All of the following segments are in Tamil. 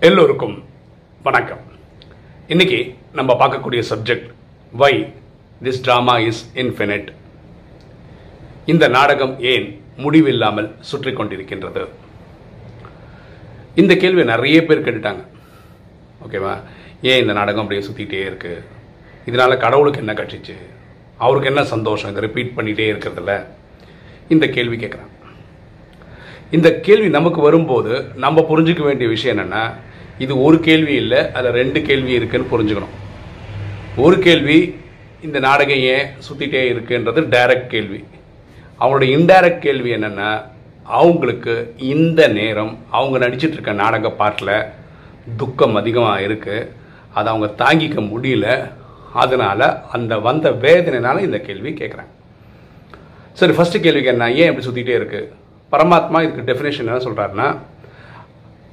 எல்லோருக்கும் வணக்கம். இன்னைக்கு நம்ம பார்க்கக்கூடிய subject why this drama is infinite இந்த நாடகம் ஏன் முடிவில்லாமல் சுற்றி கொண்டிருக்கின்றது? இந்த கேள்வி நிறைய பேர் கேட்டுட்டாங்க. ஓகேவா ஏன் இந்த நாடகம் அப்படியே சுற்றிக்கிட்டே இருக்கு? இதனால கடவுளுக்கு என்ன கட்சிச்சு அவருக்கு என்ன சந்தோஷம்? இதை ரிப்பீட் பண்ணிகிட்டே இருக்கிறதுல? இந்த கேள்வி கேட்குறாங்க இந்த கேள்வி நமக்கு வரும்போது நம்ம புரிஞ்சுக்க வேண்டிய விஷயம் என்னென்னா இது ஒரு கேள்வி இல்லை அதில் ரெண்டு கேள்வி இருக்குன்னு புரிஞ்சுக்கணும். ஒரு கேள்வி இந்த நாடகம் ஏன் சுற்றிட்டே இருக்குன்றது டைரக்ட் கேள்வி. அவங்களோட இன்டைரக்ட் கேள்வி என்னென்னா அவங்களுக்கு இந்த நேரம் அவங்க நடிச்சிட்டு இருக்க நாடக பாட்டில் துக்கம் அதிகமாக இருக்குது அதை அவங்க தாங்கிக்க முடியல. அதனால் அந்த வந்த வேதனைனால இந்த கேள்வி கேட்குறாங்க சரி ஃபஸ்ட்டு கேள்விக்கு என்ன? ஏன் இப்படி சுற்றிட்டே இருக்குது பரமாத்மா இதுக்கு டெஃபினேஷன் என்ன சொல்கிறாருன்னா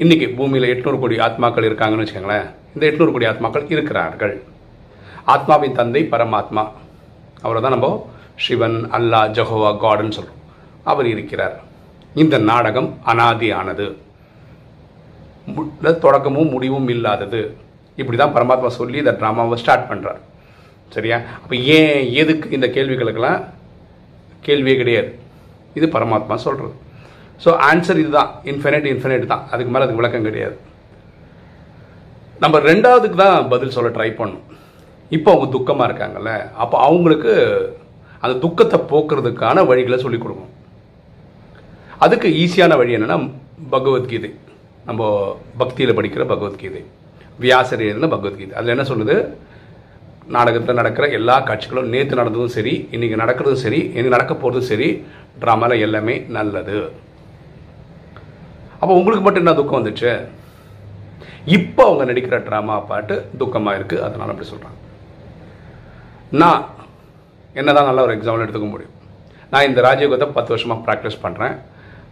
இன்றைக்கி பூமியில் எட்நூறு கோடி ஆத்மாக்கள் இருக்காங்கன்னு வச்சுக்கோங்களேன். இந்த எட்நூறு கோடி ஆத்மாக்கள் இருக்கிறார்கள். ஆத்மாவின் தந்தை பரமாத்மா. அவரை தான் நம்ம சிவன் அல்லாஹ் ஜஹோவா காடுன்னு சொல்கிறோம் அவர் இருக்கிறார். இந்த நாடகம் அனாதியானது. தொடக்கமும் முடிவும் இல்லாதது. இப்படி தான் பரமாத்மா சொல்லி இந்த ட்ராமாவை ஸ்டார்ட் பண்ணுறார் சரியா? அப்போ ஏன் எதுக்கு இந்த கேள்விகளுக்கெல்லாம் கேள்வியே கிடையாது. இது பரமாத்மா சொல்கிறது ஸோ ஆன்சர் இதுதான். இன்ஃபினைட் இன்ஃபினைட் தான். அதுக்கு மேலே அதுக்கு விளக்கம் கிடையாது. நம்ம ரெண்டாவதுக்கு தான் பதில் சொல்ல ட்ரை பண்ணணும் இப்போ அவங்க துக்கமாக இருக்காங்கல்ல. அப்போ அவங்களுக்கு அந்த துக்கத்தை போக்குறதுக்கான வழிகளை சொல்லிக் கொடுக்கணும். அதுக்கு ஈஸியான வழி என்னன்னா பகவத்கீதை. நம்ம பக்தியில் படிக்கிற பகவத்கீதை. வியாசர் எழுதின பகவத்கீதை. அதில் என்ன சொல்லுது? நாடகத்தில் நடக்கிற எல்லா காட்சிகளும் நேற்று நடந்ததும் சரி இன்றைக்கி நடக்கிறதும் சரி இன்னைக்கு நடக்க போகிறதும் சரி ட்ராமாவில் எல்லாமே நல்லது. அப்போ உங்களுக்கு மட்டும் என்ன துக்கம் வந்துச்சு? இப்போ அவங்க நடிக்கிற ட்ராமா பாட்டு துக்கமாக இருக்குது அதனால அப்படி சொல்கிறாங்க நான் என்னதான் நல்ல ஒரு எக்ஸாம்பிள் எடுத்துக்க முடியும். நான் இந்த ராஜயோகத்தை பத்து வருஷமாக ப்ராக்டிஸ் பண்ணுறேன்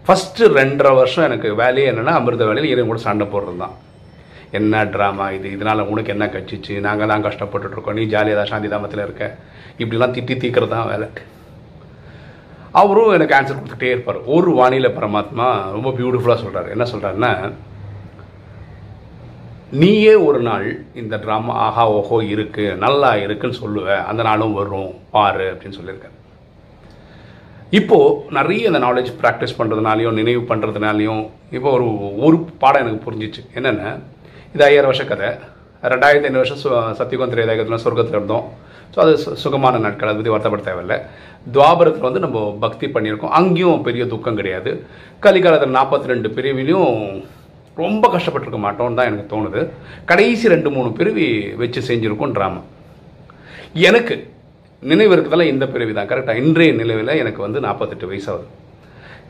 ஃபஸ்ட்டு ரெண்டரை வருஷம் எனக்கு வேலையே என்னென்னா அமிர்த வேலையில் இவங்க கூட சண்டை போடுறது தான் என்ன ட்ராமா இது? இதனால் உனக்கு என்ன கட்சிச்சு நாங்கள் தான் கஷ்டப்பட்டுட்டுருக்கோம் நீ ஜாலியாக தான் சாந்தி தாமத்தில் இருக்க? இப்படிலாம் திட்டி தீக்கிறது தான் வேலை. அவரும் எனக்கு ஆன்சர் கொடுத்துட்டே இருப்பார். ஒரு வானிலை பரமாத்மா ரொம்ப பியூட்டிஃபுல்லாக சொல்கிறார் என்ன சொல்கிறாருன்னா நீயே ஒரு நாள் இந்த ட்ராமா ஆஹா ஓஹோ இருக்குது நல்லா இருக்குன்னு சொல்லுவ. அந்த நாளும் வரும் பாரு அப்படின்னு சொல்லியிருக்காரு. இப்போது நிறைய இந்த நாலேஜ் ப்ராக்டிஸ் பண்ணுறதுனாலையும் நினைவு பண்ணுறதுனாலையும் இப்போ ஒரு ஒரு பாடம் எனக்கு புரிஞ்சிச்சு. என்னென்ன இது ஐயாயிரம் வருஷ கதை. ரெண்டாயிரத்தி ஐநூறு வருஷம் சு- சத்தியுகம் சொர்க்கத்தில் இருந்தோம். ஸோ அது சுகமான நாட்கள் அதை பற்றி வருத்தப்பட தேவையில்லை. துவாபரத்தில் வந்து நம்ம பக்தி பண்ணியிருக்கோம். அங்கேயும் பெரிய துக்கம் கிடையாது. கலிகாலத்தில் நாற்பத்தி ரெண்டு பிரிவிலையும் ரொம்ப கஷ்டப்பட்டிருக்க மாட்டோம்னு தான் எனக்கு தோணுது. கடைசி ரெண்டு மூணு பிரிவி வச்சு செஞ்சுருக்கோம் ட்ராமா எனக்கு நினைவு இருக்கிறதால இந்த பிரிவு தான். கரெக்டாக இன்றைய நிலவில் எனக்கு வந்து நாற்பத்தெட்டு வயசாகுது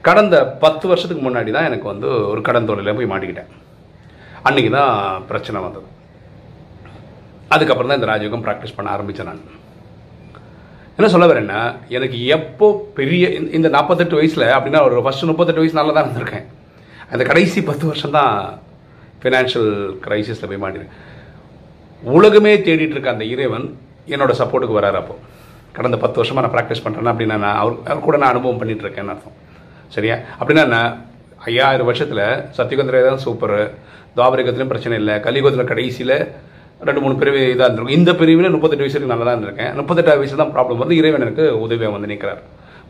கடந்த பத்து வருஷத்துக்கு முன்னாடி தான் எனக்கு வந்து ஒரு கடன் தொழிலில் போய் மாட்டிக்கிட்டேன். அன்றைக்கி தான் பிரச்சனை வந்தது. அதுக்கப்புறம் தான் இந்த ராஜயோகம் ப்ராக்டிஸ் பண்ண ஆரம்பித்தேன் நான். என்ன சொல்ல வரேன்னா எனக்கு எப்போ பெரிய இந்த- இந்த நாற்பத்தெட்டு வயசில் அப்படின்னா ஒரு ஃபஸ்ட்டு முப்பத்தெட்டு வயசு நல்லா தான் இருந்திருக்கேன் அந்த கடைசி பத்து வருஷம் தான் ஃபினான்ஷியல் கிரைசிஸில் போய் மாட்டிருக்கேன் உலகமே தேடிட்டு இருக்க அந்த இறைவன் என்னோட சப்போர்ட்டுக்கு வராரு அப்போ. கடந்த பத்து வருஷமாக நான் ப்ராக்டிஸ் பண்ணுறேன்னா அப்படின்னா நான் அவர் அவர் கூட நான் அனுபவம் பண்ணிட்டு இருக்கேன்னு அர்த்தம். சரியா? அப்படின்னா நான் ஐயாயிரம் வருஷத்தில் சத்தியகுந்திரே தான் சூப்பர் துவாபரிகத்துலையும் பிரச்சனை இல்லை. கலியுகத்தில் கடைசியில் ரெண்டு மூணு பிரிவு இதாக இருந்திருக்கும். இந்த பிரிவில் முப்பத்தெட்டு வயசுக்கு நல்லா தான் இருந்திருக்கேன் முப்பத்தெட்டாவது வயசு தான் ப்ராப்ளம் வந்து இறைவன் எனக்கு உதவியாக வந்து நிற்கிறார்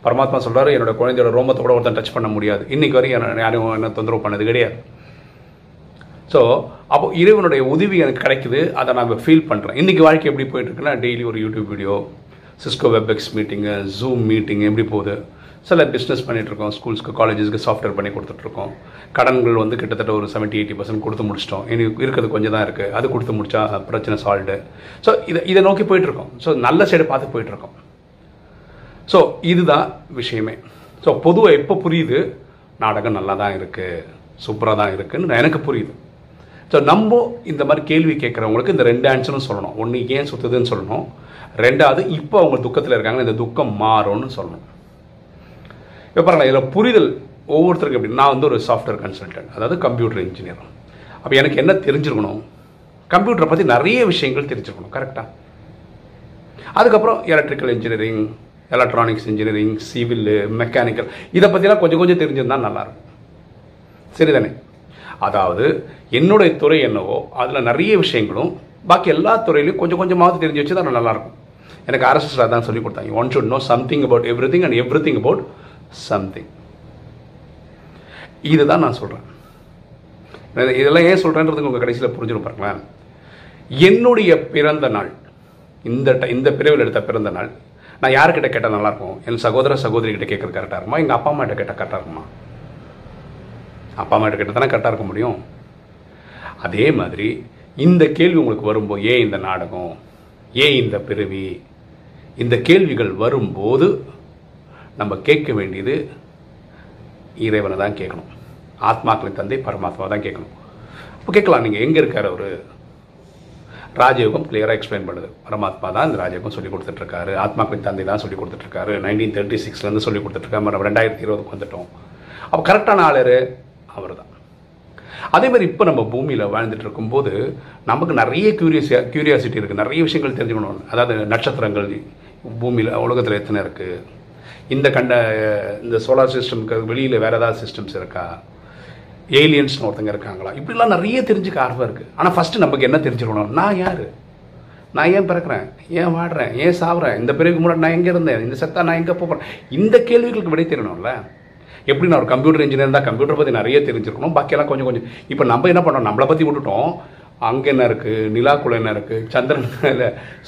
பரமாத்மா சொல்கிறார் என்னோட குழந்தையோட ரோமத்தை கூட ஒருத்தன் டச் பண்ண முடியாது. இன்றைக்கி வரையும் என்ன- யாரும் என்ன தொந்தரவு பண்ணது கிடையாது. ஸோ அப்போ இறைவனுடைய உதவி எனக்கு கிடைக்குது. அதை நான் ஃபீல் பண்ணுறேன் இன்றைக்கி வாழ்க்கை எப்படி போயிட்டுருக்குன்னா டெய்லி ஒரு YouTube video Cisco Webex meeting Zoom meeting எப்படி போகுது? சில பிஸ்னஸ் பண்ணிகிட்ருக்கோம் ஸ்கூல்ஸ்க்கு காலேஜஸ்க்கு சாஃப்ட்வேர் பண்ணி கொடுத்துட்ருக்கோம் கடன்கள் வந்து கிட்டத்தட்ட ஒரு 70 எயிட்டி பர்சன்ட் கொடுத்து முடிச்சிட்டோம். இனி இருக்கிறது கொஞ்சம் தான் இருக்குது அது கொடுத்து முடிச்சா பிரச்சனை சால்வ்டு ஸோ இதை இதை நோக்கி போயிட்டுருக்கோம். ஸோ நல்ல சைடு பார்த்து போயிட்டுருக்கோம். ஸோ இதுதான் விஷயமே. ஸோ பொதுவாக எப்போ புரியுது? நாடகம் நல்லா தான் இருக்குது சூப்பராக தான் இருக்குன்னு எனக்கு புரியுது. ஸோ நம்ம இந்த மாதிரி கேள்வி கேட்குறவங்களுக்கு இந்த ரெண்டு ஆன்சரும் சொல்லணும். ஒன்று ஏன் சுற்றுதுன்னு சொல்லணும். ரெண்டாவது இப்போ அவங்க துக்கத்தில் இருக்காங்க. இந்த துக்கம் மாறும்னு சொல்லணும். இப்போ பாருங்க இதில் புரிதல் ஒவ்வொருத்தருக்கு எப்படி? நான் வந்து ஒரு சாஃப்ட்வேர் கன்சல்டன்ட் அதாவது கம்ப்யூட்டர் இன்ஜினியர் அப்போ எனக்கு என்ன தெரிஞ்சிருக்கணும்? கம்ப்யூட்டரை பற்றி நிறைய விஷயங்கள் தெரிஞ்சிருக்கணும் கரெக்டாக அதுக்கப்புறம் electrical engineering electronics engineering civil mechanical இதை பற்றிலாம் கொஞ்சம் கொஞ்சம் தெரிஞ்சிருந்தால் நல்லாயிருக்கும். சரிதானே? அதாவது என்னுடைய துறை என்னவோ அதில் நிறைய விஷயங்களும் பாக்கி எல்லா துறையிலையும் கொஞ்சம் கொஞ்சமாவது தெரிஞ்சு வச்சு தான் நல்லாயிருக்கும். எனக்கு அரசு சார் தான் சொல்லி கொடுத்தாங்க. One should know something about everything and everything about something இதுதான் நான் சொல்கிறேன் இதெல்லாம் ஏன் சொல்கிறேன்றதுக்கு உங்கள் கடைசியில் புரிஞ்சிடும் பாருங்களேன். என்னுடைய பிறந்த நாள் இந்த இந்த பிரிவில் எடுத்த பிறந்த நாள் நான் யார்கிட்ட கேட்டால் நல்லாயிருக்கும் என் சகோதர சகோதரி கேட்குறது கரெக்டாக இருக்குமா? எங்கள் அப்பா அம்மா கிட்ட கேட்டால் கரெக்டாக இருக்குமா? அப்பா அம்மா கிட்ட தானே கரெக்டாக இருக்க முடியும்? அதே மாதிரி இந்த கேள்வி உங்களுக்கு வரும்போது ஏன் இந்த நாடகம்? ஏன் இந்த பிறவி? இந்த கேள்விகள் வரும்போது நம்ம கேட்க வேண்டியது இறைவனை தான் கேட்கணும். ஆத்மாக்களின் தந்தை பரமாத்மா தான் கேட்கணும். இப்போ கேட்கலாம் நீங்கள் எங்கே இருக்கார் அவர்? ராஜயோகம் கிளியராக எக்ஸ்பிளைன் பண்ணுது. பரமாத்மா தான் இந்த ராஜயோகம் சொல்லி கொடுத்துட்ருக்காரு. ஆத்மாக்களின் தந்தை தான் சொல்லி கொடுத்துட்ருக்காரு. நைன்டீன் தேர்ட்டி சிக்ஸ்லேருந்து சொல்லி கொடுத்துட்ருக்காரு. நம்ம ரெண்டாயிரத்தி இருபதுக்கு வந்துட்டோம். அப்போ கரெக்டான ஆளர் அவர் தான் அதே மாதிரி இப்போ நம்ம பூமியில் வாழ்ந்துட்டு இருக்கும்போது நமக்கு நிறைய கியூரியஸ் கியூரியாசிட்டி இருக்குது நிறைய விஷயங்கள் தெரிஞ்சுக்கணும் அதாவது நட்சத்திரங்கள் பூமியில் உலகத்தில் எத்தனை இருக்குது இந்த கண்ட இந்த சோலார் சிஸ்டம்க்கு வெளியில் வேறு ஏதாவது சிஸ்டம்ஸ் இருக்கா? ஏலியன்ஸ்னு ஒருத்தங்க இருக்காங்களா? இப்படிலாம் நிறைய தெரிஞ்சுக்க ஆர்வம் இருக்குது ஆனால் ஃபஸ்ட்டு நமக்கு என்ன தெரிஞ்சுக்கணும்? நான் யார்? நான் ஏன் பிறக்கிறேன்? ஏன் வாடுறேன்? ஏன் சாவுறேன்? இந்த பிறகு முன்னாடி நான் எங்கே இருந்தேன்? இந்த செத்தா நான் எங்கே போகிறேன் இந்த கேள்விகளுக்கு விடை தெரியணும்ல எப்படி நான் ஒரு கம்ப்யூட்டர் இன்ஜினியர் தான் கம்ப்யூட்டர் பற்றி நிறைய தெரிஞ்சிருக்கணும். பாக்கியெல்லாம் கொஞ்சம் கொஞ்சம். இப்போ நம்ம என்ன பண்ணோம்? நம்மளை பற்றி விட்டுட்டோம். அங்கே என்ன இருக்குது நிலாக்குள்ள என்ன இருக்குது சந்திரன்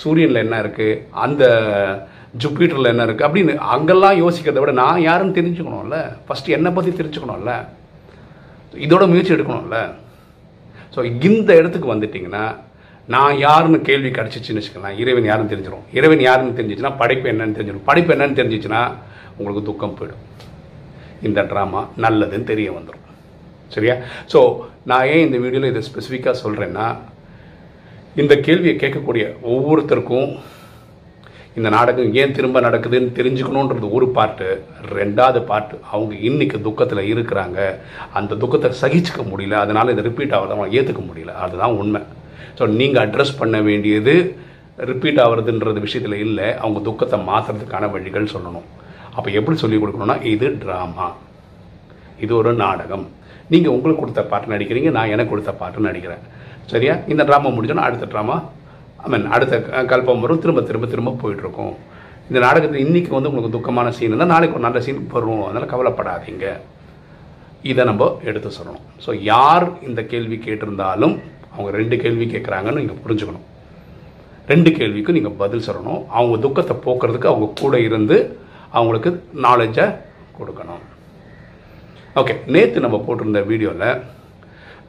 சூரியனில் என்ன இருக்குது அந்த ஜூப்பிட்டரில் என்ன இருக்குது அப்படின்னு அங்கெல்லாம் யோசிக்கிறத விட நான் யாருன்னு தெரிஞ்சுக்கணும்ல. ஃபஸ்ட்டு என்னை பற்றி தெரிஞ்சுக்கணும்ல. இதோட முயற்சி எடுக்கணும்ல. ஸோ இந்த இடத்துக்கு வந்துட்டிங்கன்னா நான் யாருன்னு கேள்வி கிடச்சிச்சின்னு வச்சுக்கலாம் இறைவன் யாருன்னு தெரிஞ்சிடும். இறைவன் யாருன்னு தெரிஞ்சிச்சுன்னா படைப்பு என்னன்னு தெரிஞ்சிடும். படைப்பு என்னன்னு தெரிஞ்சிச்சுன்னா உங்களுக்கு துக்கம் போயிடும். இந்த ட்ராமா நல்லதுன்னு தெரிய வந்துடும் சரியா? ஸோ நான் ஏன் இந்த வீடியோவில் இதை ஸ்பெசிஃபிக்காக சொல்கிறேன்னா இந்த கேள்வியை கேட்கக்கூடிய ஒவ்வொருத்தருக்கும் இந்த நாடகம் ஏன் திரும்ப நடக்குதுன்னு தெரிஞ்சுக்கணுன்றது ஒரு பாட்டு ரெண்டாவது பாட்டு அவங்க இன்னைக்கு துக்கத்தில் இருக்கிறாங்க. அந்த துக்கத்தை சகிச்சுக்க முடியல. அதனால் இதை ரிப்பீட் ஆகிறத அவங்க ஏற்றுக்க முடியல. அதுதான் உண்மை. ஸோ நீங்கள் அட்ரஸ் பண்ண வேண்டியது ரிப்பீட் ஆகிறதுன்றது விஷயத்தில் இல்லை. அவங்க துக்கத்தை மாற்றுறதுக்கான வழிகள் சொல்லணும். அப்போ எப்படி சொல்லிக் கொடுக்கணும்னா இது ட்ராமா இது ஒரு நாடகம். நீங்கள் உங்களுக்கு கொடுத்த பாட்டு நடிக்கிறீங்க நான் எனக்கு கொடுத்த பாட்டு நடிக்கிறேன். சரியா? இந்த ட்ராமா முடிஞ்சோன்னா அடுத்த ட்ராமா ஐ மீன் அடுத்த கல்பம் வரும். திரும்ப திரும்ப திரும்ப போயிட்டுருக்கும். இந்த நாடகத்தில் இன்றைக்கி வந்து உங்களுக்கு துக்கமான சீன் இருந்தால் நாளைக்கு ஒரு நல்ல சீன் வரும் அதனால் கவலைப்படாதீங்க. இதை நம்ம எடுத்து சொல்லணும். ஸோ யார் இந்த கேள்வி கேட்டிருந்தாலும் அவங்க ரெண்டு கேள்வி கேட்குறாங்கன்னு நீங்கள் புரிஞ்சுக்கணும். ரெண்டு கேள்விக்கும் நீங்கள் பதில் சொல்லணும். அவங்க துக்கத்தை போக்குறதுக்கு அவங்க கூட இருந்து அவங்களுக்கு நாலேஜை கொடுக்கணும். ஓகே நேற்று நம்ம போட்டிருந்த வீடியோவில்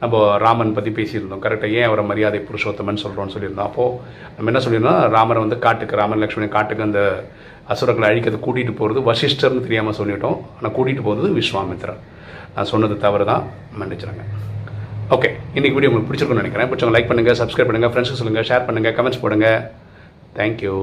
நம்ம ராமன் பற்றி பேசியிருந்தோம். கரெக்டாக ஏன் அவரை மரியாதை புருஷோத்தமன் சொல்கிறோம்னு சொல்லியிருந்தோம். அப்போது நம்ம என்ன சொல்லியிருந்தோம் ராமரை வந்து காட்டுக்கு ராமன் லக்ஷ்மணி காட்டுக்கு அந்த அசுரர்களை அழிக்கிறது கூட்டிகிட்டு போகிறது வசிஷ்டர்னு தெரியாமல் சொல்லிட்டோம். ஆனால் கூட்டிகிட்டு போகிறது விஸ்வாமித்ரர் நான் சொன்னது தவறு தான் மன்னிச்சிருங்க. ஓகே இன்றைக்கி வீடியோ உங்களுக்கு பிடிச்சிருக்கும்னு நினைக்கிறேன். பிடிச்சவங்க லைக் பண்ணுங்கள் சப்ஸ்கிரைப் பண்ணுங்கள் ஃப்ரெண்ட்ஸுக்கு சொல்லுங்கள் ஷேர் பண்ணுங்கள் கமெண்ட்ஸ் போடுங்க. தேங்க்யூ